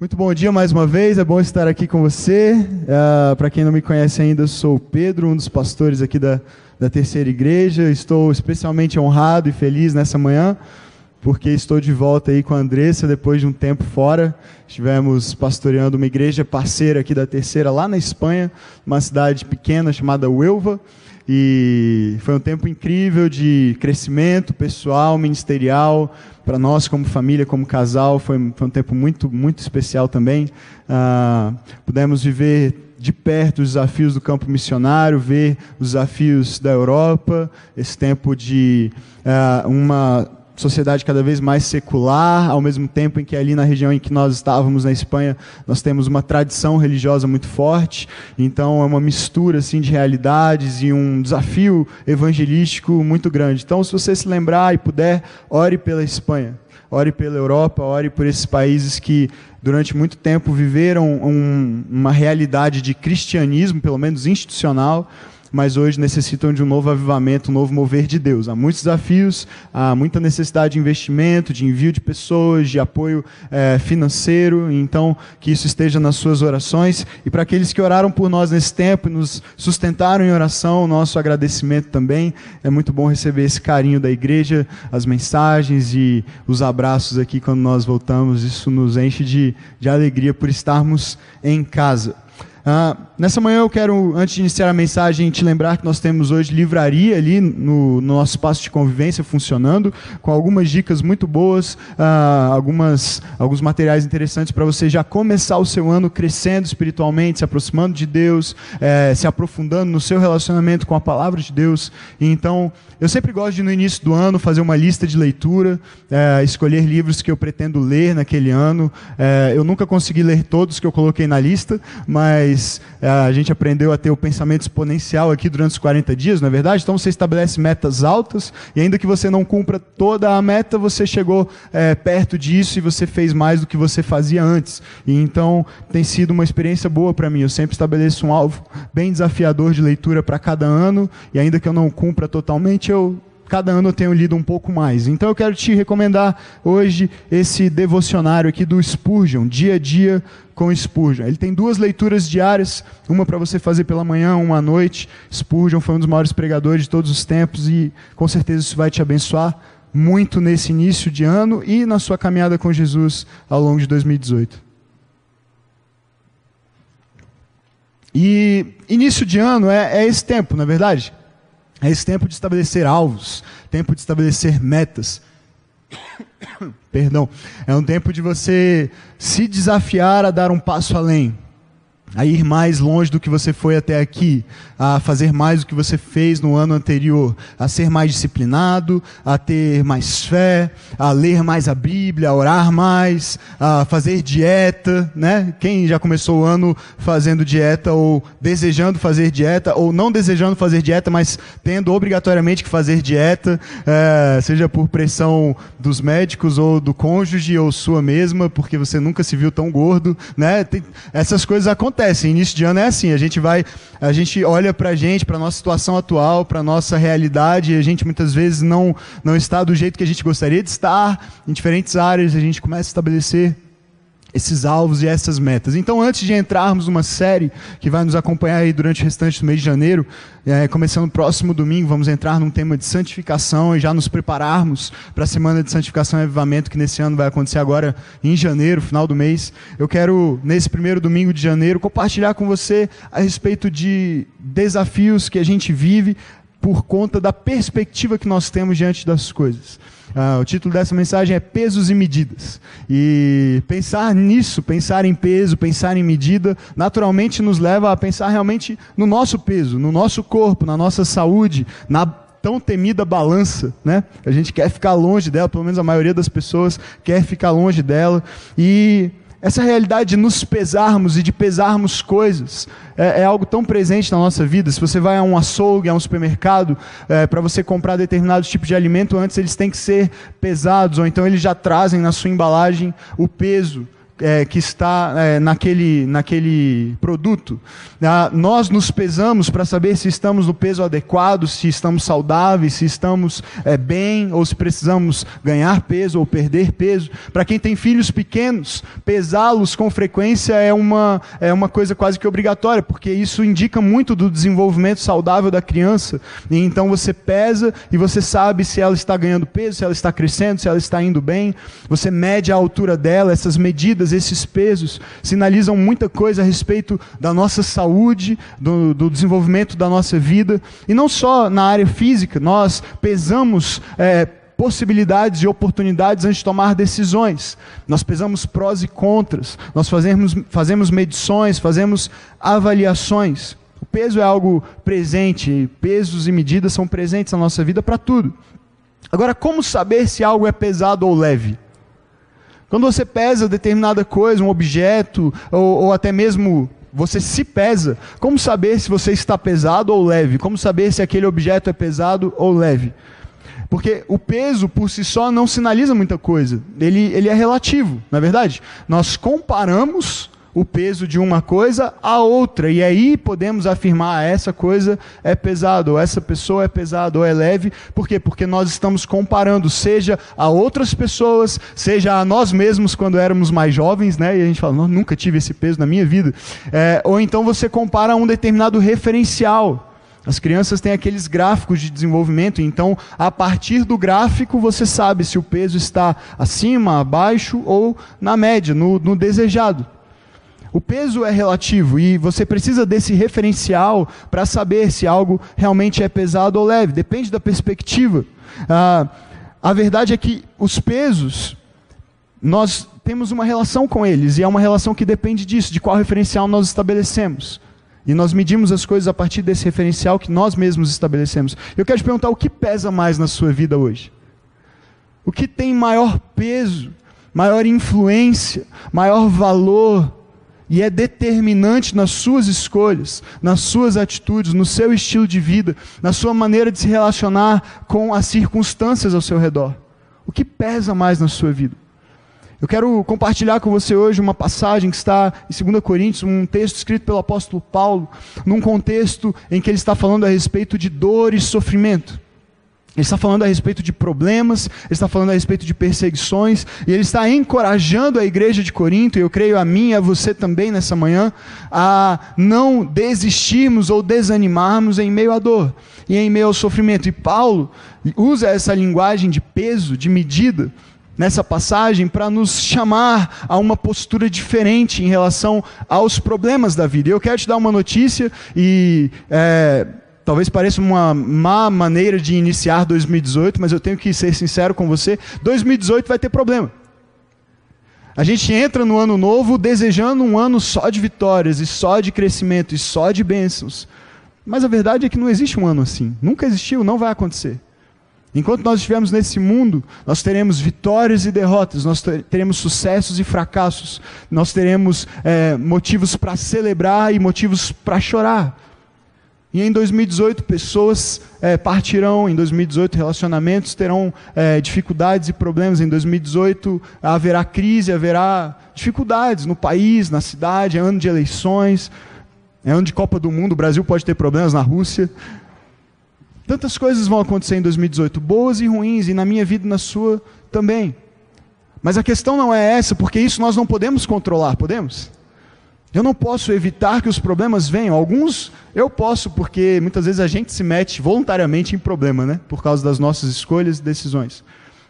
Muito bom dia mais uma vez, é bom estar aqui com você. Uh, Para quem não me conhece ainda, eu sou o Pedro, um dos pastores aqui da, da Terceira Igreja. Estou especialmente honrado e feliz nessa manhã, porque estou de volta aí com a Andressa depois de um tempo fora. Estivemos pastoreando uma igreja parceira aqui da Terceira, lá na Espanha, uma cidade pequena chamada Huelva. E foi um tempo incrível de crescimento pessoal, ministerial, para nós como família, como casal, foi, foi um tempo muito, muito especial também. Ah, pudemos viver de perto os desafios do campo missionário, ver os desafios da Europa, esse tempo de ah, uma sociedade cada vez mais secular, ao mesmo tempo em que ali na região em que nós estávamos na Espanha, nós temos uma tradição religiosa muito forte. Então é uma mistura assim de realidades e um desafio evangelístico muito grande. Então, se você se lembrar e puder, ore pela Espanha. Ore pela Europa, ore por esses países que durante muito tempo viveram um, uma realidade de cristianismo, pelo menos institucional, mas hoje necessitam de um novo avivamento, um novo mover de Deus. Há muitos desafios, há muita necessidade de investimento, de envio de pessoas, de apoio é, financeiro, então que isso esteja nas suas orações. E para aqueles que oraram por nós nesse tempo e nos sustentaram em oração, nosso agradecimento também. É muito bom receber esse carinho da igreja, as mensagens e os abraços aqui quando nós voltamos. Isso nos enche de, de alegria por estarmos em casa. Ah, nessa manhã eu quero, antes de iniciar a mensagem, te lembrar que nós temos hoje livraria ali no, no nosso espaço de convivência funcionando, com algumas dicas muito boas, ah, algumas, alguns materiais interessantes para você já começar o seu ano crescendo espiritualmente, se aproximando de Deus, eh, se aprofundando no seu relacionamento com a palavra de Deus. E então, eu sempre gosto de, no início do ano, fazer uma lista de leitura, eh, escolher livros que eu pretendo ler naquele ano. Eh, eu nunca consegui ler todos que eu coloquei na lista, mas mas é, a gente aprendeu a ter o pensamento exponencial aqui durante os 40 dias, não é verdade? Então você estabelece metas altas e ainda que você não cumpra toda a meta, você chegou é, perto disso e você fez mais do que você fazia antes. E então tem sido uma experiência boa para mim. Eu sempre estabeleço um alvo bem desafiador de leitura para cada ano e ainda que eu não cumpra totalmente, eu cada ano eu tenho lido um pouco mais. Então eu quero te recomendar hoje esse devocionário aqui do Spurgeon, Dia a Dia com Spurgeon. Ele tem duas leituras diárias, uma para você fazer pela manhã, uma à noite. Spurgeon foi um dos maiores pregadores de todos os tempos e com certeza isso vai te abençoar muito nesse início de ano e na sua caminhada com Jesus ao longo de 2018. E início de ano é, é esse tempo, não é verdade? É esse tempo de estabelecer alvos, tempo de estabelecer metas. Perdão. É um tempo de você se desafiar a dar um passo além a ir mais longe do que você foi até aqui, a fazer mais do que você fez no ano anterior, a ser mais disciplinado, a ter mais fé, a ler mais a Bíblia, a orar mais, a fazer dieta, né? Quem já começou o ano fazendo dieta ou desejando fazer dieta ou não desejando fazer dieta, mas tendo obrigatoriamente que fazer dieta, é, seja por pressão dos médicos ou do cônjuge ou sua mesma, porque você nunca se viu tão gordo, né? Tem, essas coisas acontecem acontece, início de ano é assim, a gente vai, a gente olha para a gente, para nossa situação atual, para nossa realidade, e a gente muitas vezes não não está do jeito que a gente gostaria de estar em diferentes áreas, a gente começa a estabelecer esses alvos e essas metas. Então, antes de entrarmos numa série que vai nos acompanhar aí durante o restante do mês de janeiro, é, começando no próximo domingo, vamos entrar num tema de santificação e já nos prepararmos para a semana de santificação e avivamento que nesse ano vai acontecer agora em janeiro, final do mês. Eu quero, nesse primeiro domingo de janeiro, compartilhar com você a respeito de desafios que a gente vive por conta da perspectiva que nós temos diante das coisas. Ah, o título dessa mensagem é Pesos e Medidas. E pensar nisso, pensar em peso, pensar em medida, naturalmente nos leva a pensar realmente no nosso peso, no nosso corpo, na nossa saúde, na tão temida balança, né? A gente quer ficar longe dela, pelo menos a maioria das pessoas quer ficar longe dela. E essa realidade de nos pesarmos e de pesarmos coisas é, é, algo tão presente na nossa vida. Se você vai a um açougue, a um supermercado, é, para você comprar determinados tipos de alimento, antes eles têm que ser pesados, ou então eles já trazem na sua embalagem o peso é, que está é, naquele, naquele produto. Ah, nós nos pesamos para saber se estamos no peso adequado, se estamos saudáveis, se estamos é, bem, ou se precisamos ganhar peso ou perder peso. Para quem tem filhos pequenos, pesá-los com frequência é uma, é uma coisa quase que obrigatória, porque isso indica muito do desenvolvimento saudável da criança. E então você pesa e você sabe se ela está ganhando peso, se ela está crescendo, se ela está indo bem. Você mede a altura dela, essas medidas, esses pesos, sinalizam muita coisa a respeito da nossa saúde, do, do desenvolvimento da nossa vida. E não só na área física, nós pesamos. É, possibilidades e oportunidades antes de tomar decisões. Nós pesamos prós e contras, nós fazemos, fazemos medições, fazemos avaliações. O peso é algo presente, pesos e medidas são presentes na nossa vida para tudo. Agora, como saber se algo é pesado ou leve? Quando você pesa determinada coisa, um objeto, ou, ou até mesmo você se pesa, como saber se você está pesado ou leve? Como saber se aquele objeto é pesado ou leve? Porque o peso por si só não sinaliza muita coisa. Ele, ele é relativo, não é verdade? Nós comparamos o peso de uma coisa a outra. E aí podemos afirmar ah, essa coisa é pesada, ou essa pessoa é pesada, ou é leve. Por quê? Porque nós estamos comparando, seja a outras pessoas, seja a nós mesmos quando éramos mais jovens, né? E a gente fala, nunca tive esse peso na minha vida. É, ou então você compara um determinado referencial. As crianças têm aqueles gráficos de desenvolvimento, então a partir do gráfico você sabe se o peso está acima, abaixo ou na média, no, no desejado. O peso é relativo e você precisa desse referencial para saber se algo realmente é pesado ou leve. Depende da perspectiva. Ah, a verdade é que os pesos, nós temos uma relação com eles e é uma relação que depende disso, de qual referencial nós estabelecemos. E nós medimos as coisas a partir desse referencial que nós mesmos estabelecemos. Eu quero te perguntar o que pesa mais na sua vida hoje? O que tem maior peso, maior influência, maior valor? E é determinante nas suas escolhas, nas suas atitudes, no seu estilo de vida, na sua maneira de se relacionar com as circunstâncias ao seu redor. O que pesa mais na sua vida? Eu quero compartilhar com você hoje uma passagem que está em 2 Coríntios, um texto escrito pelo apóstolo Paulo, num contexto em que ele está falando a respeito de dor e sofrimento. Ele está falando a respeito de problemas, ele está falando a respeito de perseguições, e ele está encorajando a igreja de Corinto, e eu creio a mim e a você também nessa manhã, a não desistirmos ou desanimarmos em meio à dor e em meio ao sofrimento. E Paulo usa essa linguagem de peso, de medida, nessa passagem para nos chamar a uma postura diferente em relação aos problemas da vida. Eu quero te dar uma notícia e. É, Talvez pareça uma má maneira de iniciar 2018, mas eu tenho que ser sincero com você: 2018 vai ter problema. A gente entra no ano novo desejando um ano só de vitórias, e só de crescimento, e só de bênçãos. Mas a verdade é que não existe um ano assim. Nunca existiu, não vai acontecer. Enquanto nós estivermos nesse mundo, nós teremos vitórias e derrotas, nós teremos sucessos e fracassos, nós teremos é, motivos para celebrar e motivos para chorar. E em 2018, pessoas é, partirão, em 2018, relacionamentos terão é, dificuldades e problemas. Em 2018, haverá crise, haverá dificuldades no país, na cidade, é ano de eleições, é ano de Copa do Mundo, o Brasil pode ter problemas na Rússia. Tantas coisas vão acontecer em 2018, boas e ruins, e na minha vida e na sua também. Mas a questão não é essa, porque isso nós não podemos controlar, podemos? Eu não posso evitar que os problemas venham. Alguns eu posso, porque muitas vezes a gente se mete voluntariamente em problema, né? Por causa das nossas escolhas e decisões.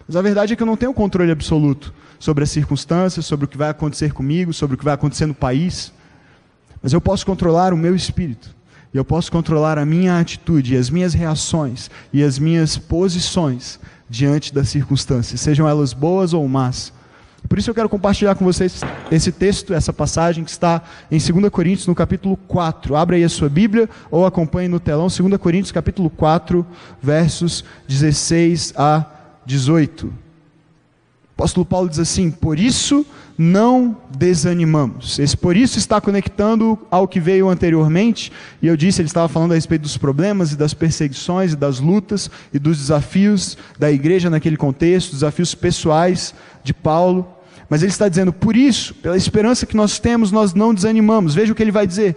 Mas a verdade é que eu não tenho controle absoluto sobre as circunstâncias, sobre o que vai acontecer comigo, sobre o que vai acontecer no país. Mas eu posso controlar o meu espírito. E eu posso controlar a minha atitude, e as minhas reações e as minhas posições diante das circunstâncias, sejam elas boas ou más. Por isso eu quero compartilhar com vocês esse texto, essa passagem que está em 2 Coríntios, no capítulo 4. Abra aí a sua Bíblia ou acompanhe no telão, 2 Coríntios, capítulo 4, versos 16 a 18. Apóstolo Paulo diz assim: Por isso não desanimamos. Esse por isso está conectando ao que veio anteriormente, e eu disse, ele estava falando a respeito dos problemas e das perseguições e das lutas e dos desafios da igreja naquele contexto, desafios pessoais de Paulo. Mas ele está dizendo, por isso, pela esperança que nós temos, nós não desanimamos. Veja o que ele vai dizer.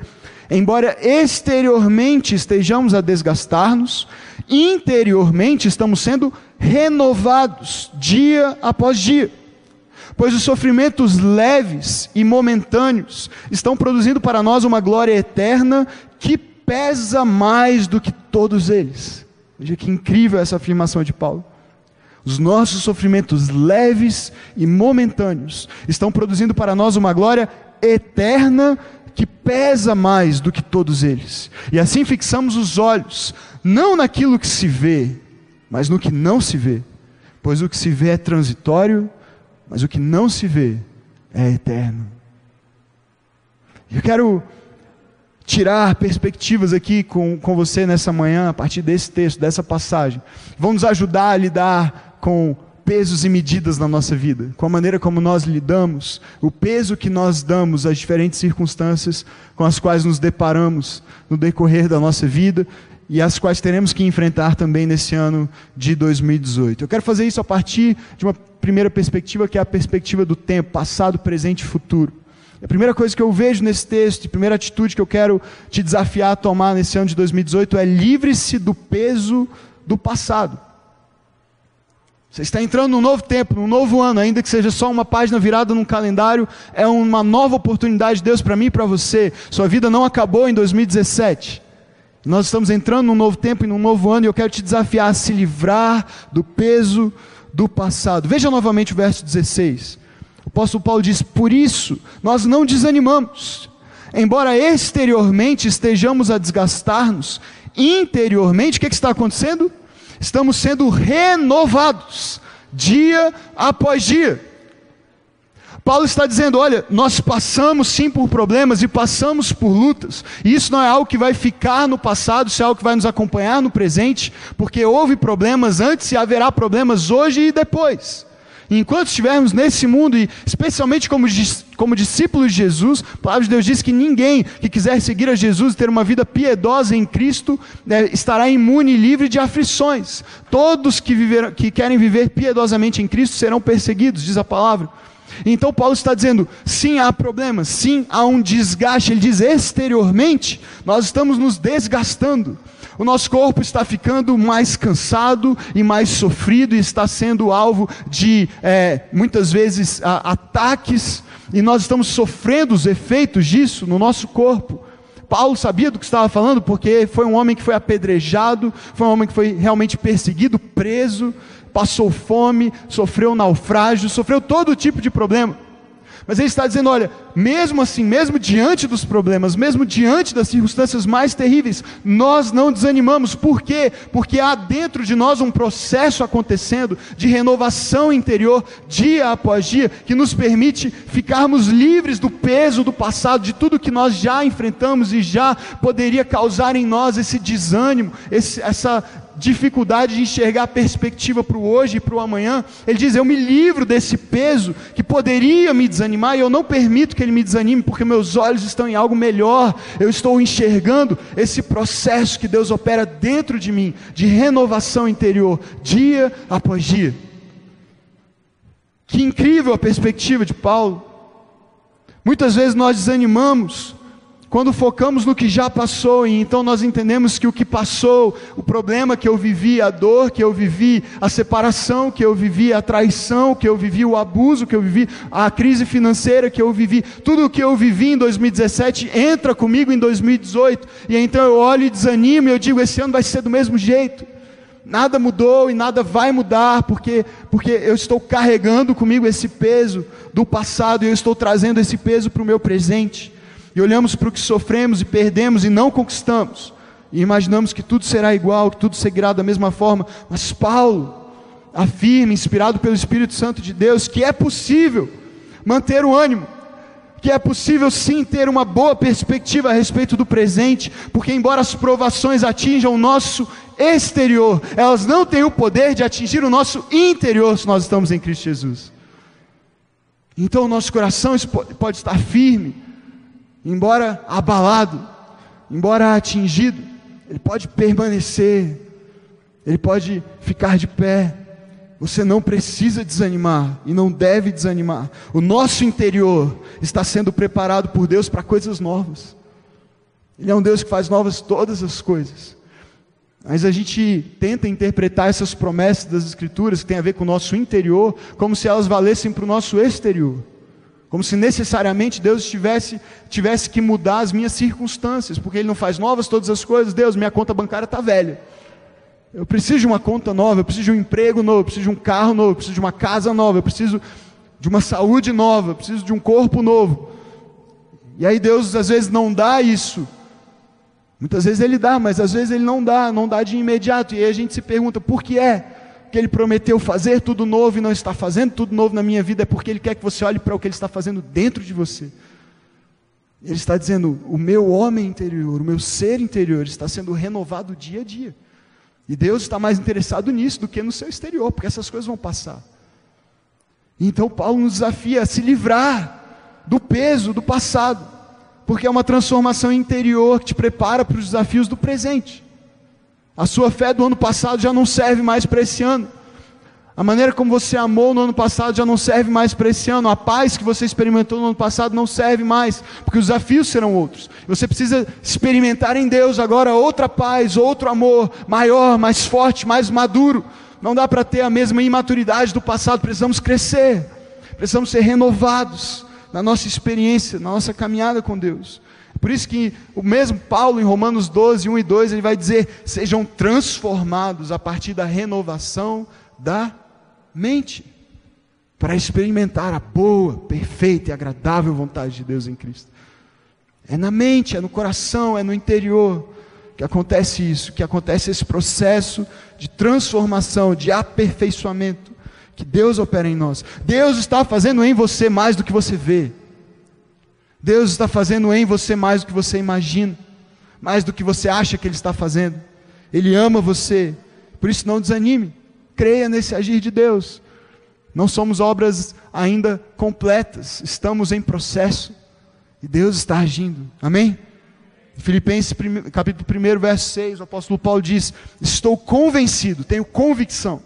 Embora exteriormente estejamos a desgastar-nos, interiormente estamos sendo renovados dia após dia. Pois os sofrimentos leves e momentâneos estão produzindo para nós uma glória eterna que pesa mais do que todos eles. Veja que incrível essa afirmação de Paulo. Os nossos sofrimentos leves e momentâneos estão produzindo para nós uma glória eterna que pesa mais do que todos eles. E assim fixamos os olhos, não naquilo que se vê, mas no que não se vê. Pois o que se vê é transitório, mas o que não se vê é eterno. Eu quero tirar perspectivas aqui com, com você nessa manhã, a partir desse texto, dessa passagem. Vamos ajudar a lidar com pesos e medidas na nossa vida, com a maneira como nós lidamos, o peso que nós damos às diferentes circunstâncias com as quais nos deparamos no decorrer da nossa vida e as quais teremos que enfrentar também nesse ano de 2018. Eu quero fazer isso a partir de uma primeira perspectiva, que é a perspectiva do tempo, passado, presente e futuro. A primeira coisa que eu vejo nesse texto, a primeira atitude que eu quero te desafiar a tomar nesse ano de 2018 é livre-se do peso do passado. Você está entrando num novo tempo, num novo ano, ainda que seja só uma página virada num calendário, é uma nova oportunidade de Deus para mim e para você. Sua vida não acabou em 2017. Nós estamos entrando num novo tempo e num novo ano e eu quero te desafiar a se livrar do peso do passado. Veja novamente o verso 16. O apóstolo Paulo diz: Por isso nós não desanimamos, embora exteriormente estejamos a desgastar-nos, interiormente, o que, que está acontecendo? estamos sendo renovados dia após dia. Paulo está dizendo: olha, nós passamos sim por problemas e passamos por lutas, e isso não é algo que vai ficar no passado, isso é algo que vai nos acompanhar no presente, porque houve problemas antes e haverá problemas hoje e depois. Enquanto estivermos nesse mundo, e especialmente como, como discípulos de Jesus, a palavra de Deus diz que ninguém que quiser seguir a Jesus e ter uma vida piedosa em Cristo né, estará imune e livre de aflições. Todos que, viver, que querem viver piedosamente em Cristo serão perseguidos, diz a palavra. Então Paulo está dizendo: sim, há problemas, sim, há um desgaste. Ele diz exteriormente, nós estamos nos desgastando. O nosso corpo está ficando mais cansado e mais sofrido, e está sendo alvo de é, muitas vezes a, ataques, e nós estamos sofrendo os efeitos disso no nosso corpo. Paulo sabia do que estava falando, porque foi um homem que foi apedrejado, foi um homem que foi realmente perseguido, preso, passou fome, sofreu naufrágio, sofreu todo tipo de problema. Mas ele está dizendo: olha, mesmo assim, mesmo diante dos problemas, mesmo diante das circunstâncias mais terríveis, nós não desanimamos. Por quê? Porque há dentro de nós um processo acontecendo de renovação interior, dia após dia, que nos permite ficarmos livres do peso do passado, de tudo que nós já enfrentamos e já poderia causar em nós esse desânimo, esse, essa dificuldade de enxergar a perspectiva para o hoje e para o amanhã, ele diz: Eu me livro desse peso que poderia me desanimar e eu não permito que ele me desanime, porque meus olhos estão em algo melhor. Eu estou enxergando esse processo que Deus opera dentro de mim, de renovação interior, dia após dia. Que incrível a perspectiva de Paulo. Muitas vezes nós desanimamos quando focamos no que já passou, e então nós entendemos que o que passou, o problema que eu vivi, a dor que eu vivi, a separação que eu vivi, a traição que eu vivi, o abuso que eu vivi, a crise financeira que eu vivi, tudo o que eu vivi em 2017 entra comigo em 2018, e então eu olho e desanimo e eu digo: esse ano vai ser do mesmo jeito. Nada mudou e nada vai mudar, porque, porque eu estou carregando comigo esse peso do passado e eu estou trazendo esse peso para o meu presente e olhamos para o que sofremos e perdemos e não conquistamos, e imaginamos que tudo será igual, que tudo seguirá da mesma forma, mas Paulo afirma, inspirado pelo Espírito Santo de Deus, que é possível manter o ânimo, que é possível sim ter uma boa perspectiva a respeito do presente, porque embora as provações atinjam o nosso exterior, elas não têm o poder de atingir o nosso interior se nós estamos em Cristo Jesus. Então o nosso coração pode estar firme, embora abalado, embora atingido, ele pode permanecer, ele pode ficar de pé. Você não precisa desanimar e não deve desanimar. O nosso interior está sendo preparado por Deus para coisas novas. Ele é um Deus que faz novas todas as coisas. Mas a gente tenta interpretar essas promessas das Escrituras, que tem a ver com o nosso interior, como se elas valessem para o nosso exterior. Como se necessariamente Deus tivesse, tivesse que mudar as minhas circunstâncias, porque Ele não faz novas todas as coisas. Deus, minha conta bancária está velha. Eu preciso de uma conta nova, eu preciso de um emprego novo, eu preciso de um carro novo, eu preciso de uma casa nova, eu preciso de uma saúde nova, eu preciso de um corpo novo. E aí Deus às vezes não dá isso Muitas vezes ele dá, mas às vezes ele não dá, não dá de imediato. E aí a gente se pergunta, por que é que ele prometeu fazer tudo novo e não está fazendo tudo novo na minha vida? É porque ele quer que você olhe para o que ele está fazendo dentro de você. Ele está dizendo: o meu homem interior, o meu ser interior está sendo renovado dia a dia. E Deus está mais interessado nisso do que no seu exterior, porque essas coisas vão passar. Então Paulo nos desafia a se livrar do peso do passado porque é uma transformação interior que te prepara para os desafios do presente. A sua fé do ano passado já não serve mais para esse ano. A maneira como você amou no ano passado já não serve mais para esse ano. A paz que você experimentou no ano passado não serve mais, porque os desafios serão outros. Você precisa experimentar em Deus agora outra paz, outro amor maior, mais forte, mais maduro. Não dá para ter a mesma imaturidade do passado, precisamos crescer, precisamos ser renovados na nossa experiência, na nossa caminhada com Deus. Por isso que o mesmo Paulo em Romanos 12, 1 e 2, ele vai dizer: sejam transformados a partir da renovação da mente, para experimentar a boa, perfeita e agradável vontade de Deus em Cristo. É na mente, é no coração, é no interior que acontece isso, que acontece esse processo de transformação, de aperfeiçoamento que Deus opera em nós. Deus está fazendo em você mais do que você vê. Deus está fazendo em você mais do que você imagina, mais do que você acha que Ele está fazendo. Ele ama você, por isso não desanime, creia nesse agir de Deus. Não somos obras ainda completas, estamos em processo e Deus está agindo, amém? Filipenses capítulo 1, verso 6, o apóstolo Paulo diz: Estou convencido, tenho convicção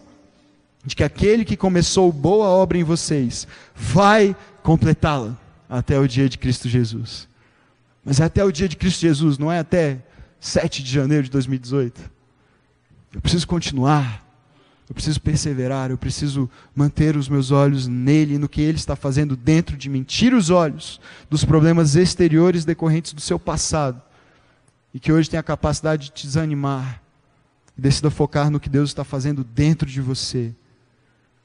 de que aquele que começou boa obra em vocês vai completá-la até o dia de Cristo Jesus. Mas é até o dia de Cristo Jesus, não é até 7 de janeiro de 2018. Eu preciso continuar, eu preciso perseverar, eu preciso manter os meus olhos nele no que ele está fazendo dentro de mim. Tira os olhos dos problemas exteriores decorrentes do seu passado e que hoje tem a capacidade de te desanimar. E decida focar no que Deus está fazendo dentro de você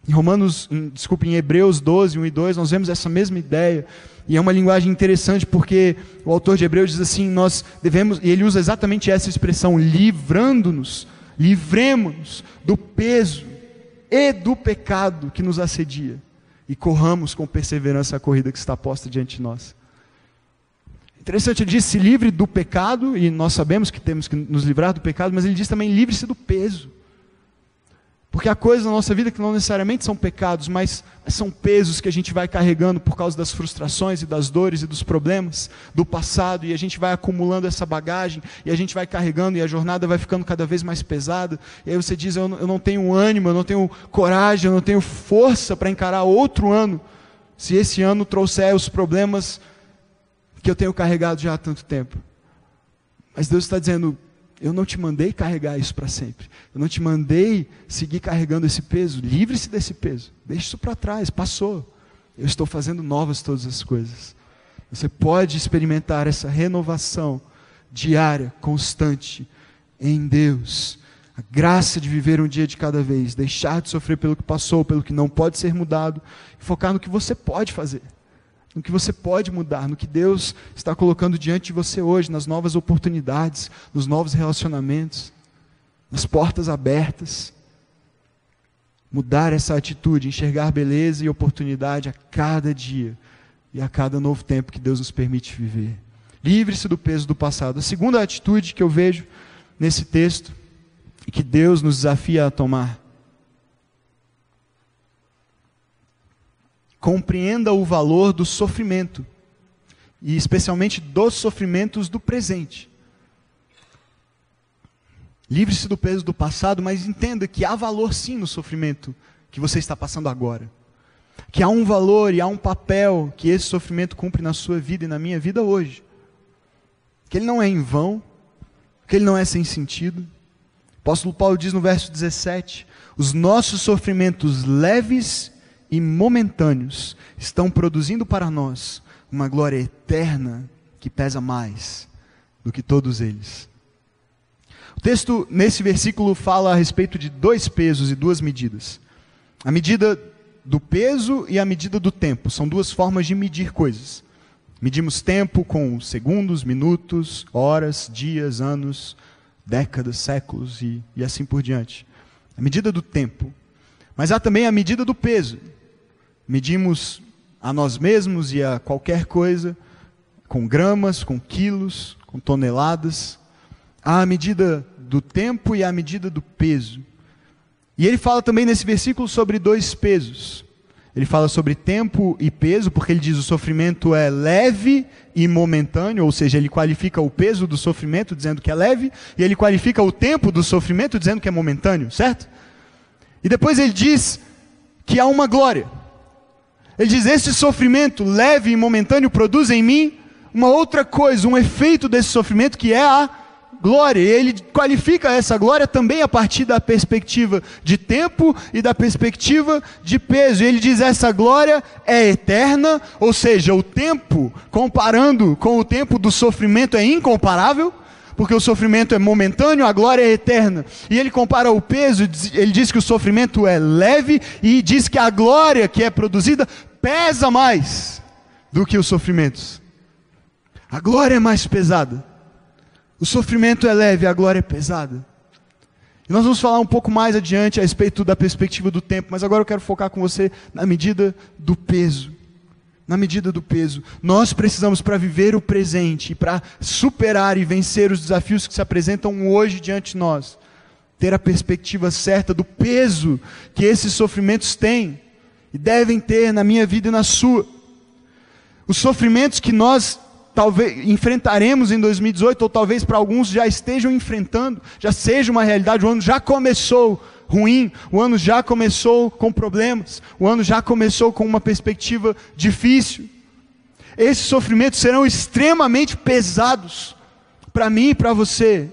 em Romanos, em, desculpe, em Hebreus 12, 1 e 2, nós vemos essa mesma ideia. E é uma linguagem interessante porque o autor de Hebreus diz assim: nós devemos, e ele usa exatamente essa expressão, livrando-nos, livremos-nos do peso e do pecado que nos assedia, e corramos com perseverança a corrida que está posta diante de nós. Interessante, ele diz: se livre do pecado, e nós sabemos que temos que nos livrar do pecado, mas ele diz também: livre-se do peso. Porque há coisas na nossa vida que não necessariamente são pecados, mas são pesos que a gente vai carregando por causa das frustrações e das dores e dos problemas do passado, e a gente vai acumulando essa bagagem, e a gente vai carregando, e a jornada vai ficando cada vez mais pesada. E aí você diz: Eu não tenho ânimo, eu não tenho coragem, eu não tenho força para encarar outro ano, se esse ano trouxer os problemas que eu tenho carregado já há tanto tempo. Mas Deus está dizendo: eu não te mandei carregar isso para sempre. Eu não te mandei seguir carregando esse peso. Livre-se desse peso. Deixe isso para trás. Passou. Eu estou fazendo novas todas as coisas. Você pode experimentar essa renovação diária, constante, em Deus. A graça de viver um dia de cada vez. Deixar de sofrer pelo que passou, pelo que não pode ser mudado. E focar no que você pode fazer no que você pode mudar, no que Deus está colocando diante de você hoje, nas novas oportunidades, nos novos relacionamentos, nas portas abertas. Mudar essa atitude, enxergar beleza e oportunidade a cada dia e a cada novo tempo que Deus nos permite viver. Livre-se do peso do passado. A segunda atitude que eu vejo nesse texto e que Deus nos desafia a tomar compreenda o valor do sofrimento, e especialmente dos sofrimentos do presente. Livre-se do peso do passado, mas entenda que há valor sim no sofrimento que você está passando agora. Que há um valor e há um papel que esse sofrimento cumpre na sua vida e na minha vida hoje. Que ele não é em vão, que ele não é sem sentido. O apóstolo Paulo diz no verso 17: os nossos sofrimentos leves e momentâneos estão produzindo para nós uma glória eterna que pesa mais do que todos eles. O texto, nesse versículo, fala a respeito de dois pesos e duas medidas. A medida do peso e a medida do tempo. São duas formas de medir coisas. Medimos tempo com segundos, minutos, horas, dias, anos, décadas, séculos e, e assim por diante. A medida do tempo. Mas há também a medida do peso. Medimos a nós mesmos e a qualquer coisa com gramas, com quilos, com toneladas. A medida do tempo e a medida do peso. E ele fala também nesse versículo sobre dois pesos. Ele fala sobre tempo e peso, porque ele diz o sofrimento é leve e momentâneo, ou seja, ele qualifica o peso do sofrimento dizendo que é leve, e ele qualifica o tempo do sofrimento dizendo que é momentâneo, certo? E depois ele diz que há uma glória. Ele diz: Esse sofrimento leve e momentâneo produz em mim uma outra coisa, um efeito desse sofrimento que é a glória. E ele qualifica essa glória também a partir da perspectiva de tempo e da perspectiva de peso. E ele diz: essa glória é eterna, ou seja, o tempo, comparando com o tempo do sofrimento, é incomparável. Porque o sofrimento é momentâneo, a glória é eterna. E ele compara o peso, ele diz que o sofrimento é leve, e diz que a glória que é produzida pesa mais do que os sofrimentos. A glória é mais pesada. O sofrimento é leve, a glória é pesada. E nós vamos falar um pouco mais adiante a respeito da perspectiva do tempo, mas agora eu quero focar com você na medida do peso. Na medida do peso. Nós precisamos, para viver o presente, para superar e vencer os desafios que se apresentam hoje diante de nós, ter a perspectiva certa do peso que esses sofrimentos têm e devem ter na minha vida e na sua. Os sofrimentos que nós talvez enfrentaremos em 2018, ou talvez para alguns já estejam enfrentando, já seja uma realidade, o ano já começou ruim, o ano já começou com problemas, o ano já começou com uma perspectiva difícil. Esses sofrimentos serão extremamente pesados para mim e para você,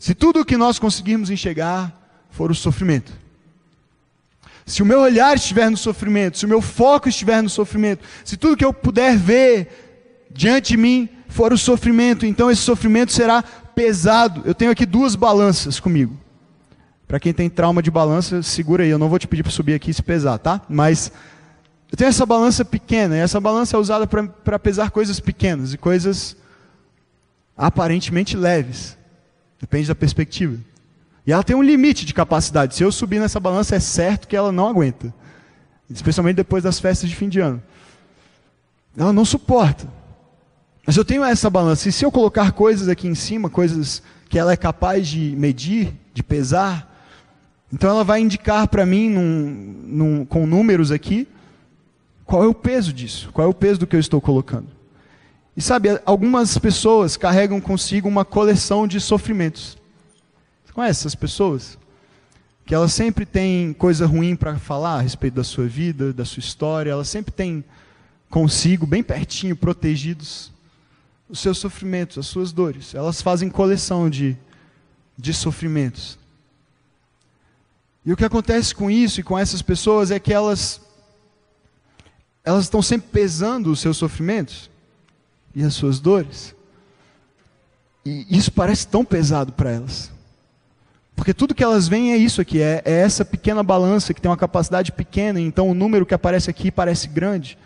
se tudo o que nós conseguirmos enxergar for o sofrimento. Se o meu olhar estiver no sofrimento, se o meu foco estiver no sofrimento, se tudo que eu puder ver diante de mim for o sofrimento, então esse sofrimento será pesado. Eu tenho aqui duas balanças comigo. Para quem tem trauma de balança, segura aí, eu não vou te pedir para subir aqui e se pesar, tá? Mas eu tenho essa balança pequena, e essa balança é usada para pesar coisas pequenas e coisas aparentemente leves. Depende da perspectiva. E ela tem um limite de capacidade. Se eu subir nessa balança, é certo que ela não aguenta. Especialmente depois das festas de fim de ano. Ela não suporta. Mas eu tenho essa balança, e se eu colocar coisas aqui em cima, coisas que ela é capaz de medir, de pesar, então ela vai indicar para mim, num, num, com números aqui, qual é o peso disso, qual é o peso do que eu estou colocando. E sabe, algumas pessoas carregam consigo uma coleção de sofrimentos. Você conhece essas pessoas? Que elas sempre têm coisa ruim para falar a respeito da sua vida, da sua história, elas sempre têm consigo, bem pertinho, protegidos, os seus sofrimentos, as suas dores. Elas fazem coleção de, de sofrimentos. E o que acontece com isso e com essas pessoas é que elas elas estão sempre pesando os seus sofrimentos e as suas dores. E isso parece tão pesado para elas. Porque tudo que elas veem é isso aqui, é, é, essa pequena balança que tem uma capacidade pequena, então o número que aparece aqui parece grande.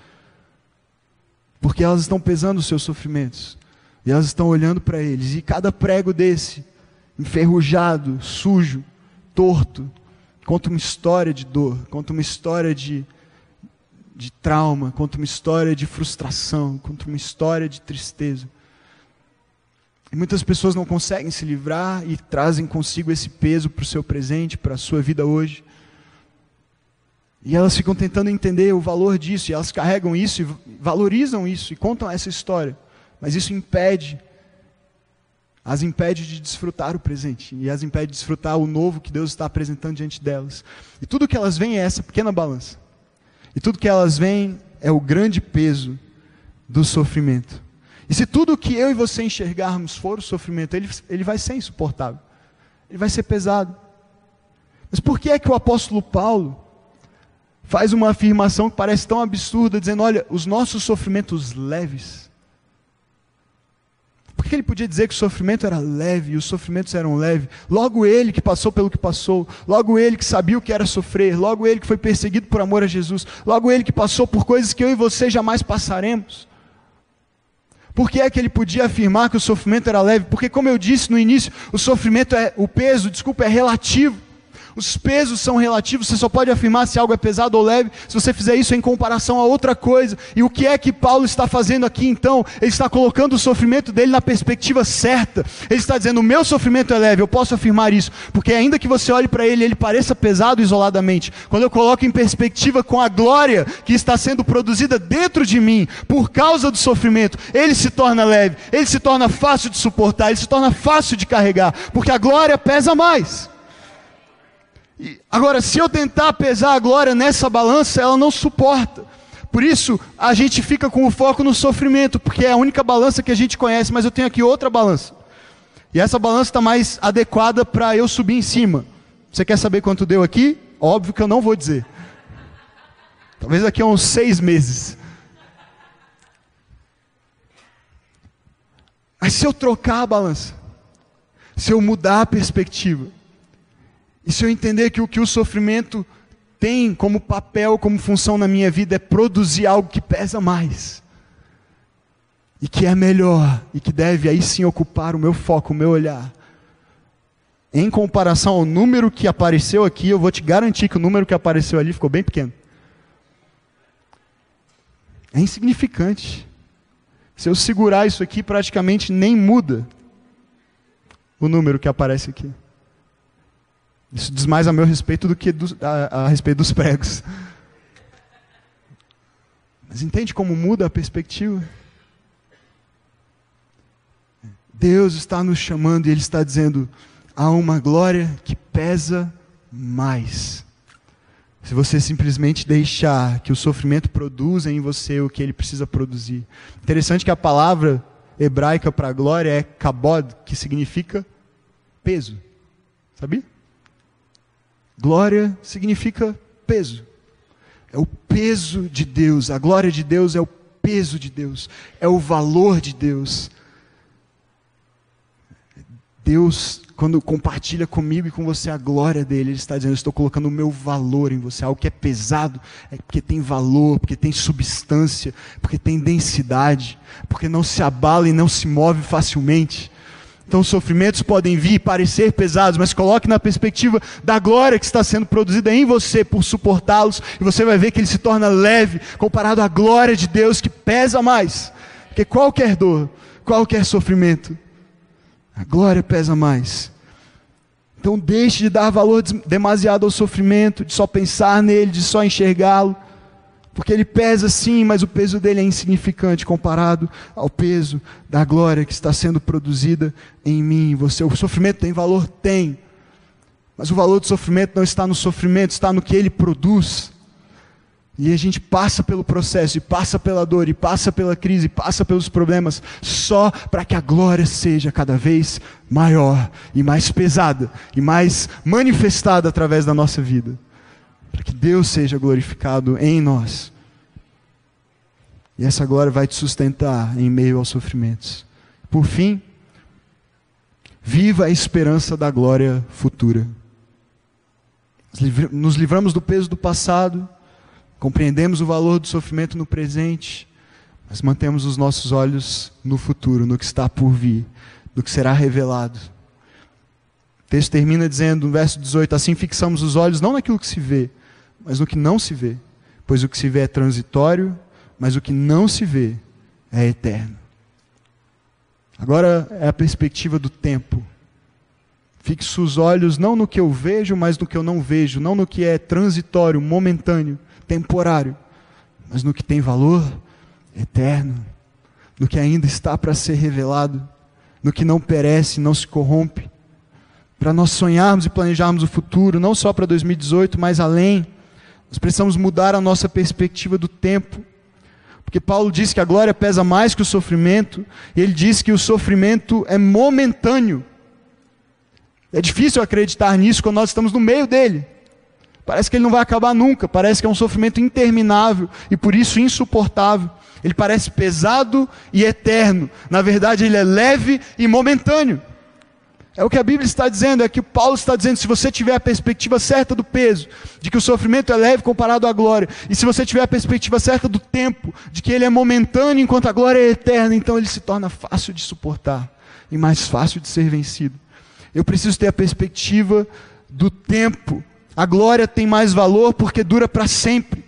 Porque elas estão pesando os seus sofrimentos. E elas estão olhando para eles. E cada prego desse, enferrujado, sujo, torto, conta uma história de dor, conta uma história de, de trauma, conta uma história de frustração, conta uma história de tristeza. E muitas pessoas não conseguem se livrar e trazem consigo esse peso para o seu presente, para a sua vida hoje. E elas ficam tentando entender o valor disso, e elas carregam isso e valorizam isso e contam essa história. Mas isso impede as impede de desfrutar o presente e as impede de desfrutar o novo que Deus está apresentando diante delas. E tudo que elas veem é essa pequena balança. E tudo que elas veem é o grande peso do sofrimento. E se tudo que eu e você enxergarmos for o sofrimento, ele, ele vai ser insuportável. Ele vai ser pesado. Mas por que é que o apóstolo Paulo faz uma afirmação que parece tão absurda, dizendo: olha, os nossos sofrimentos leves. Por que ele podia dizer que o sofrimento era leve e os sofrimentos eram leves? Logo ele que passou pelo que passou, logo ele que sabia o que era sofrer, logo ele que foi perseguido por amor a Jesus, logo ele que passou por coisas que eu e você jamais passaremos. Por que é que ele podia afirmar que o sofrimento era leve? Porque, como eu disse no início, o sofrimento é, o peso, desculpa, é relativo. Os pesos são relativos, você só pode afirmar se algo é pesado ou leve se você fizer isso em comparação a outra coisa. E o que é que Paulo está fazendo aqui então? Ele está colocando o sofrimento dele na perspectiva certa. Ele está dizendo: o meu sofrimento é leve, eu posso afirmar isso, porque ainda que você olhe para ele, ele pareça pesado isoladamente. Quando eu coloco em perspectiva com a glória que está sendo produzida dentro de mim por causa do sofrimento, ele se torna leve, ele se torna fácil de suportar, ele se torna fácil de carregar, porque a glória pesa mais. Agora, se eu tentar pesar a glória nessa balança, ela não suporta. Por isso, a gente fica com o foco no sofrimento, porque é a única balança que a gente conhece, mas eu tenho aqui outra balança. E essa balança está mais adequada para eu subir em cima. Você quer saber quanto deu aqui? Óbvio que eu não vou dizer. Talvez daqui a uns seis meses. Mas se eu trocar a balança, se eu mudar a perspectiva, e se eu entender que o que o sofrimento tem como papel, como função na minha vida é produzir algo que pesa mais, e que é melhor, e que deve aí sim ocupar o meu foco, o meu olhar, em comparação ao número que apareceu aqui, eu vou te garantir que o número que apareceu ali ficou bem pequeno. É insignificante. Se eu segurar isso aqui, praticamente nem muda o número que aparece aqui. Isso diz mais a meu respeito do que do, a, a respeito dos pregos. Mas entende como muda a perspectiva? Deus está nos chamando e Ele está dizendo: há uma glória que pesa mais. Se você simplesmente deixar que o sofrimento produza em você o que ele precisa produzir. Interessante que a palavra hebraica para glória é kabod, que significa peso. Sabia? Glória significa peso. É o peso de Deus. A glória de Deus é o peso de Deus. É o valor de Deus. Deus, quando compartilha comigo e com você a glória dele, Ele está dizendo: Eu estou colocando o meu valor em você. Algo que é pesado é porque tem valor, porque tem substância, porque tem densidade, porque não se abala e não se move facilmente. Então, os sofrimentos podem vir e parecer pesados, mas coloque na perspectiva da glória que está sendo produzida em você por suportá-los, e você vai ver que ele se torna leve comparado à glória de Deus que pesa mais. Porque qualquer dor, qualquer sofrimento, a glória pesa mais. Então, deixe de dar valor demasiado ao sofrimento, de só pensar nele, de só enxergá-lo. Porque ele pesa sim, mas o peso dele é insignificante comparado ao peso da glória que está sendo produzida em mim. Você, o sofrimento tem valor? Tem. Mas o valor do sofrimento não está no sofrimento, está no que ele produz. E a gente passa pelo processo, e passa pela dor, e passa pela crise, e passa pelos problemas, só para que a glória seja cada vez maior, e mais pesada, e mais manifestada através da nossa vida para que Deus seja glorificado em nós. E essa glória vai te sustentar em meio aos sofrimentos. Por fim, viva a esperança da glória futura. Nos livramos do peso do passado, compreendemos o valor do sofrimento no presente, mas mantemos os nossos olhos no futuro, no que está por vir, no que será revelado. O texto termina dizendo, no verso 18: Assim fixamos os olhos não naquilo que se vê, mas no que não se vê. Pois o que se vê é transitório, mas o que não se vê é eterno. Agora é a perspectiva do tempo. Fixo os olhos não no que eu vejo, mas no que eu não vejo, não no que é transitório, momentâneo, temporário, mas no que tem valor eterno, no que ainda está para ser revelado, no que não perece, não se corrompe. Para nós sonharmos e planejarmos o futuro, não só para 2018, mas além, nós precisamos mudar a nossa perspectiva do tempo. Porque Paulo diz que a glória pesa mais que o sofrimento, e ele diz que o sofrimento é momentâneo. É difícil acreditar nisso quando nós estamos no meio dele. Parece que ele não vai acabar nunca, parece que é um sofrimento interminável e por isso insuportável. Ele parece pesado e eterno. Na verdade, ele é leve e momentâneo. É o que a Bíblia está dizendo, é que Paulo está dizendo, se você tiver a perspectiva certa do peso, de que o sofrimento é leve comparado à glória, e se você tiver a perspectiva certa do tempo, de que ele é momentâneo enquanto a glória é eterna, então ele se torna fácil de suportar e mais fácil de ser vencido. Eu preciso ter a perspectiva do tempo. A glória tem mais valor porque dura para sempre.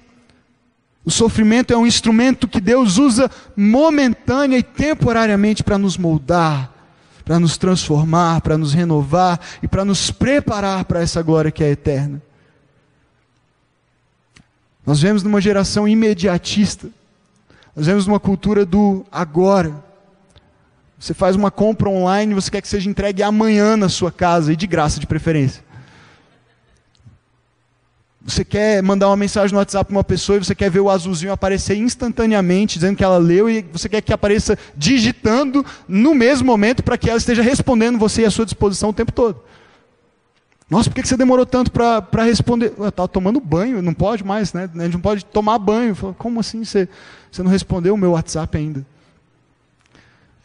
O sofrimento é um instrumento que Deus usa momentânea e temporariamente para nos moldar, para nos transformar, para nos renovar e para nos preparar para essa glória que é eterna. Nós vemos numa geração imediatista, nós vemos numa cultura do agora. Você faz uma compra online, você quer que seja entregue amanhã na sua casa, e de graça de preferência. Você quer mandar uma mensagem no WhatsApp para uma pessoa e você quer ver o azulzinho aparecer instantaneamente, dizendo que ela leu, e você quer que apareça digitando no mesmo momento para que ela esteja respondendo você à sua disposição o tempo todo. Nossa, por que você demorou tanto para responder? Eu estava tomando banho, não pode mais, né? A gente não pode tomar banho. Falo, Como assim você, você não respondeu o meu WhatsApp ainda?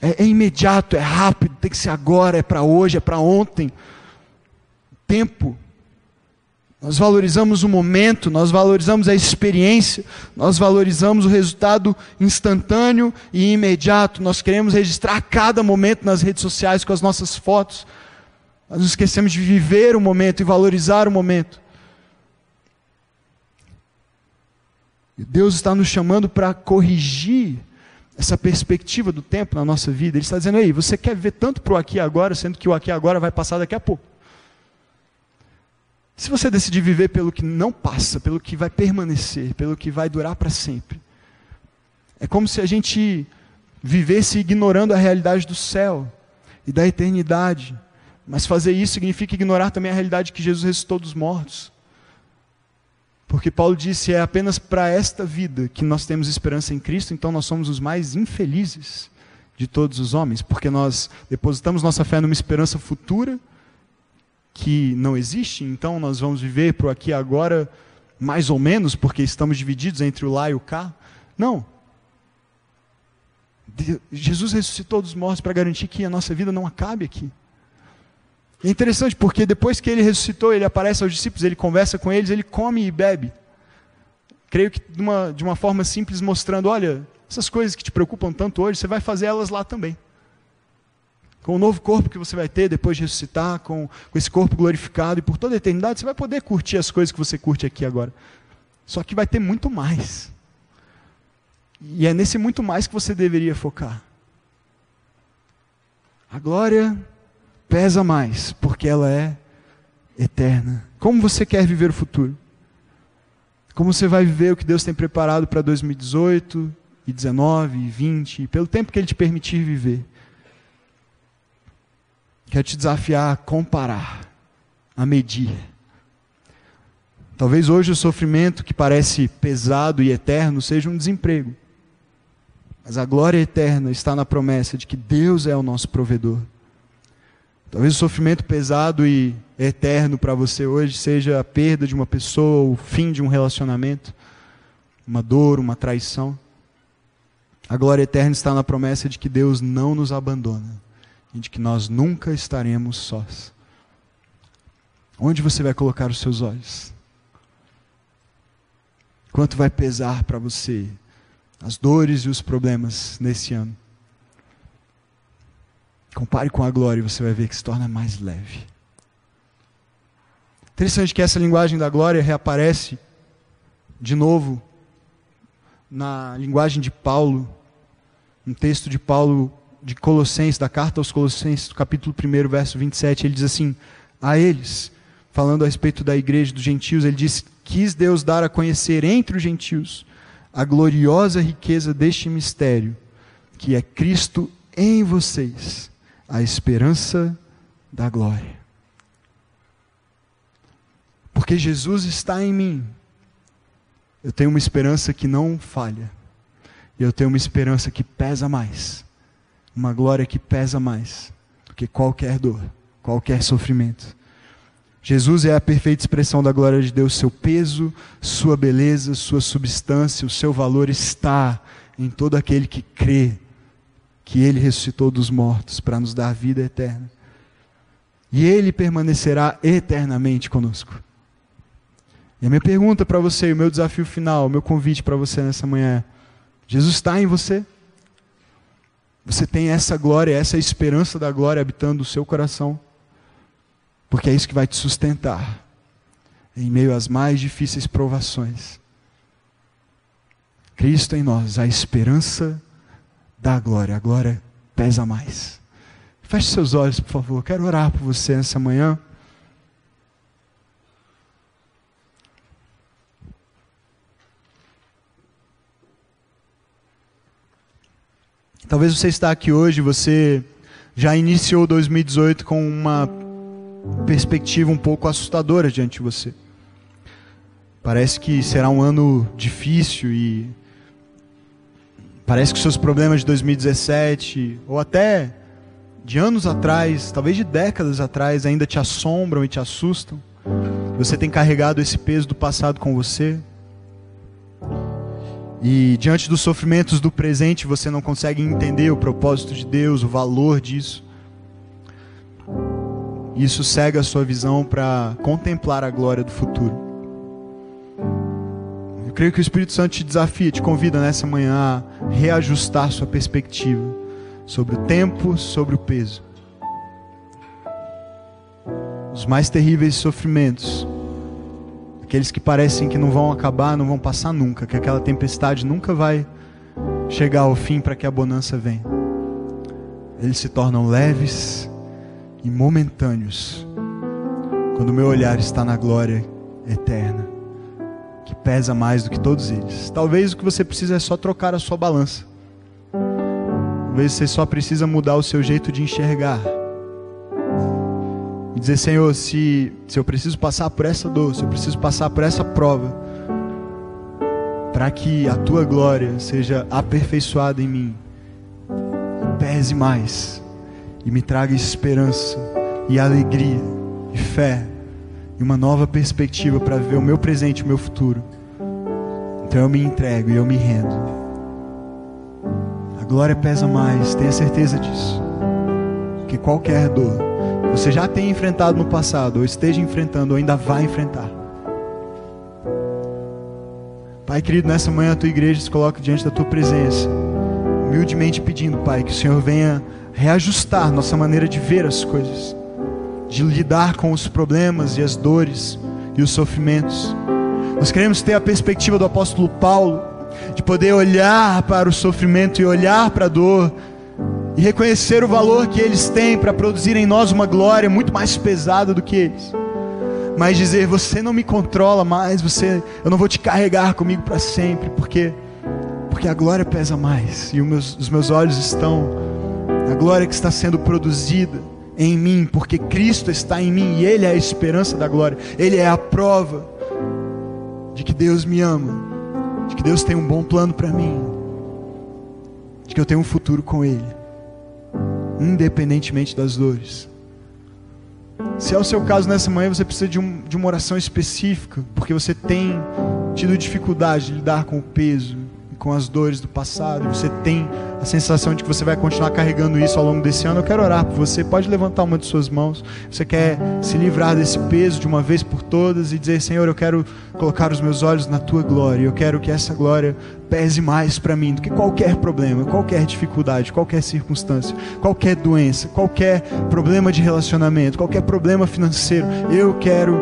É, é imediato, é rápido, tem que ser agora, é para hoje, é para ontem. Tempo. Nós valorizamos o momento, nós valorizamos a experiência, nós valorizamos o resultado instantâneo e imediato. Nós queremos registrar cada momento nas redes sociais com as nossas fotos. Nós nos esquecemos de viver o momento e valorizar o momento. Deus está nos chamando para corrigir essa perspectiva do tempo na nossa vida. Ele está dizendo, aí, você quer ver tanto para o aqui e agora, sendo que o aqui e agora vai passar daqui a pouco. Se você decidir viver pelo que não passa, pelo que vai permanecer, pelo que vai durar para sempre, é como se a gente vivesse ignorando a realidade do céu e da eternidade. Mas fazer isso significa ignorar também a realidade que Jesus ressuscitou dos mortos. Porque Paulo disse: é apenas para esta vida que nós temos esperança em Cristo, então nós somos os mais infelizes de todos os homens, porque nós depositamos nossa fé numa esperança futura que não existe, então nós vamos viver para o aqui e agora, mais ou menos, porque estamos divididos entre o lá e o cá. Não. Jesus ressuscitou dos mortos para garantir que a nossa vida não acabe aqui. É interessante porque depois que ele ressuscitou, ele aparece aos discípulos, ele conversa com eles, ele come e bebe. Creio que de uma, de uma forma simples, mostrando: olha, essas coisas que te preocupam tanto hoje, você vai fazer elas lá também. Com o novo corpo que você vai ter depois de ressuscitar, com, com esse corpo glorificado, e por toda a eternidade, você vai poder curtir as coisas que você curte aqui agora. Só que vai ter muito mais. E é nesse muito mais que você deveria focar. A glória pesa mais, porque ela é eterna. Como você quer viver o futuro? Como você vai viver o que Deus tem preparado para 2018 e 19 e 20, pelo tempo que Ele te permitir viver? Quero te desafiar a comparar, a medir. Talvez hoje o sofrimento que parece pesado e eterno seja um desemprego. Mas a glória eterna está na promessa de que Deus é o nosso provedor. Talvez o sofrimento pesado e eterno para você hoje seja a perda de uma pessoa, o fim de um relacionamento, uma dor, uma traição. A glória eterna está na promessa de que Deus não nos abandona e de que nós nunca estaremos sós. Onde você vai colocar os seus olhos? Quanto vai pesar para você as dores e os problemas nesse ano? Compare com a glória e você vai ver que se torna mais leve. Interessante que essa linguagem da glória reaparece de novo na linguagem de Paulo, um texto de Paulo de Colossenses, da carta aos Colossenses, capítulo 1, verso 27, ele diz assim: A eles, falando a respeito da igreja dos gentios, ele diz: Quis Deus dar a conhecer entre os gentios a gloriosa riqueza deste mistério, que é Cristo em vocês a esperança da glória. Porque Jesus está em mim. Eu tenho uma esperança que não falha. E eu tenho uma esperança que pesa mais. Uma glória que pesa mais do que qualquer dor, qualquer sofrimento. Jesus é a perfeita expressão da glória de Deus. Seu peso, sua beleza, sua substância, o seu valor está em todo aquele que crê que Ele ressuscitou dos mortos para nos dar vida eterna. E Ele permanecerá eternamente conosco. E a minha pergunta para você, o meu desafio final, o meu convite para você nessa manhã é: Jesus está em você? Você tem essa glória, essa esperança da glória habitando o seu coração? Porque é isso que vai te sustentar em meio às mais difíceis provações. Cristo em nós, a esperança da glória. A glória pesa mais. Feche seus olhos, por favor. Quero orar por você nessa manhã. Talvez você está aqui hoje, você já iniciou 2018 com uma perspectiva um pouco assustadora diante de você. Parece que será um ano difícil e parece que seus problemas de 2017 ou até de anos atrás, talvez de décadas atrás, ainda te assombram e te assustam. Você tem carregado esse peso do passado com você. E diante dos sofrimentos do presente, você não consegue entender o propósito de Deus, o valor disso. Isso cega a sua visão para contemplar a glória do futuro. Eu creio que o Espírito Santo te desafia, te convida nessa manhã a reajustar sua perspectiva sobre o tempo, sobre o peso. Os mais terríveis sofrimentos, aqueles que parecem que não vão acabar, não vão passar nunca, que aquela tempestade nunca vai chegar ao fim para que a bonança venha. Eles se tornam leves e momentâneos, quando o meu olhar está na glória eterna, que pesa mais do que todos eles. Talvez o que você precisa é só trocar a sua balança. Talvez você só precisa mudar o seu jeito de enxergar. Dizer, Senhor, se, se eu preciso passar por essa dor, se eu preciso passar por essa prova, para que a tua glória seja aperfeiçoada em mim, pese mais e me traga esperança e alegria e fé e uma nova perspectiva para ver o meu presente e o meu futuro. Então eu me entrego e eu me rendo. A glória pesa mais, tenha certeza disso. Que qualquer dor você já tenha enfrentado no passado, ou esteja enfrentando, ou ainda vai enfrentar. Pai querido, nessa manhã a tua igreja se coloca diante da tua presença, humildemente pedindo, Pai, que o Senhor venha reajustar nossa maneira de ver as coisas, de lidar com os problemas e as dores e os sofrimentos. Nós queremos ter a perspectiva do apóstolo Paulo, de poder olhar para o sofrimento e olhar para a dor e reconhecer o valor que eles têm para produzir em nós uma glória muito mais pesada do que eles. Mas dizer, você não me controla mais, você, eu não vou te carregar comigo para sempre, porque porque a glória pesa mais e os meus, os meus olhos estão a glória que está sendo produzida em mim, porque Cristo está em mim e Ele é a esperança da glória, Ele é a prova de que Deus me ama, de que Deus tem um bom plano para mim, de que eu tenho um futuro com Ele, independentemente das dores. Se é o seu caso nessa manhã, você precisa de, um, de uma oração específica, porque você tem tido dificuldade de lidar com o peso, com as dores do passado, você tem a sensação de que você vai continuar carregando isso ao longo desse ano, eu quero orar por você. Pode levantar uma de suas mãos. Você quer se livrar desse peso de uma vez por todas e dizer: Senhor, eu quero colocar os meus olhos na tua glória. Eu quero que essa glória pese mais para mim do que qualquer problema, qualquer dificuldade, qualquer circunstância, qualquer doença, qualquer problema de relacionamento, qualquer problema financeiro. Eu quero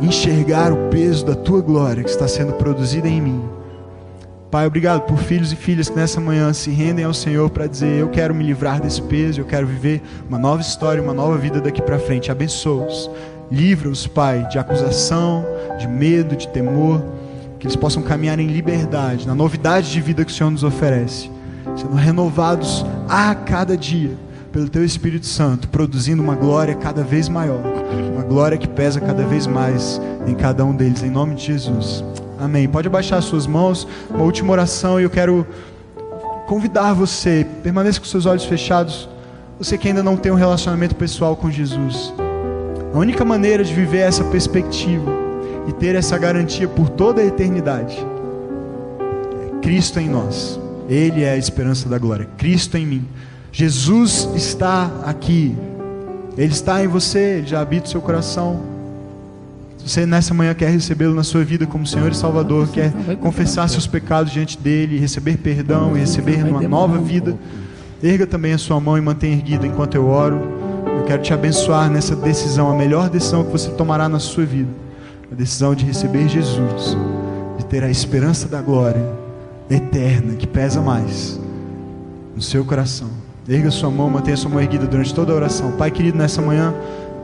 enxergar o peso da tua glória que está sendo produzida em mim Pai, obrigado por filhos e filhas que nessa manhã se rendem ao Senhor para dizer: Eu quero me livrar desse peso, eu quero viver uma nova história, uma nova vida daqui para frente. Abençoa-os. Livra-os, Pai, de acusação, de medo, de temor. Que eles possam caminhar em liberdade, na novidade de vida que o Senhor nos oferece, sendo renovados a cada dia pelo Teu Espírito Santo, produzindo uma glória cada vez maior, uma glória que pesa cada vez mais em cada um deles, em nome de Jesus. Amém. Pode abaixar suas mãos, uma última oração e eu quero convidar você, permaneça com seus olhos fechados, você que ainda não tem um relacionamento pessoal com Jesus. A única maneira de viver essa perspectiva e ter essa garantia por toda a eternidade é Cristo em nós. Ele é a esperança da glória. Cristo em mim. Jesus está aqui. Ele está em você, ele já habita o seu coração. Você nessa manhã quer recebê-lo na sua vida como Senhor e Salvador, quer confessar seus pecados diante dele, receber perdão e receber uma nova vida, erga também a sua mão e mantenha erguida enquanto eu oro. Eu quero te abençoar nessa decisão, a melhor decisão que você tomará na sua vida. A decisão de receber Jesus, de ter a esperança da glória eterna que pesa mais no seu coração. Erga sua mão, mantenha sua mão erguida durante toda a oração. Pai querido, nessa manhã,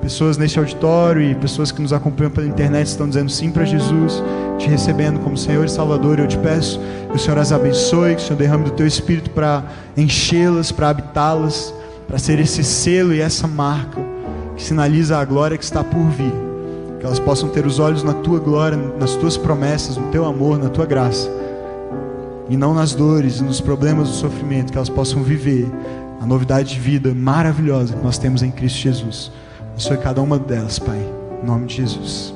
pessoas neste auditório e pessoas que nos acompanham pela internet estão dizendo sim para Jesus, te recebendo como Senhor e Salvador. Eu te peço que o Senhor as abençoe, que o Senhor derrame do teu espírito para enchê-las, para habitá-las, para ser esse selo e essa marca que sinaliza a glória que está por vir. Que elas possam ter os olhos na tua glória, nas tuas promessas, no teu amor, na tua graça. E não nas dores, nos problemas do sofrimento, que elas possam viver a novidade de vida maravilhosa que nós temos em Cristo Jesus. Abençoe cada uma delas, Pai. Em nome de Jesus.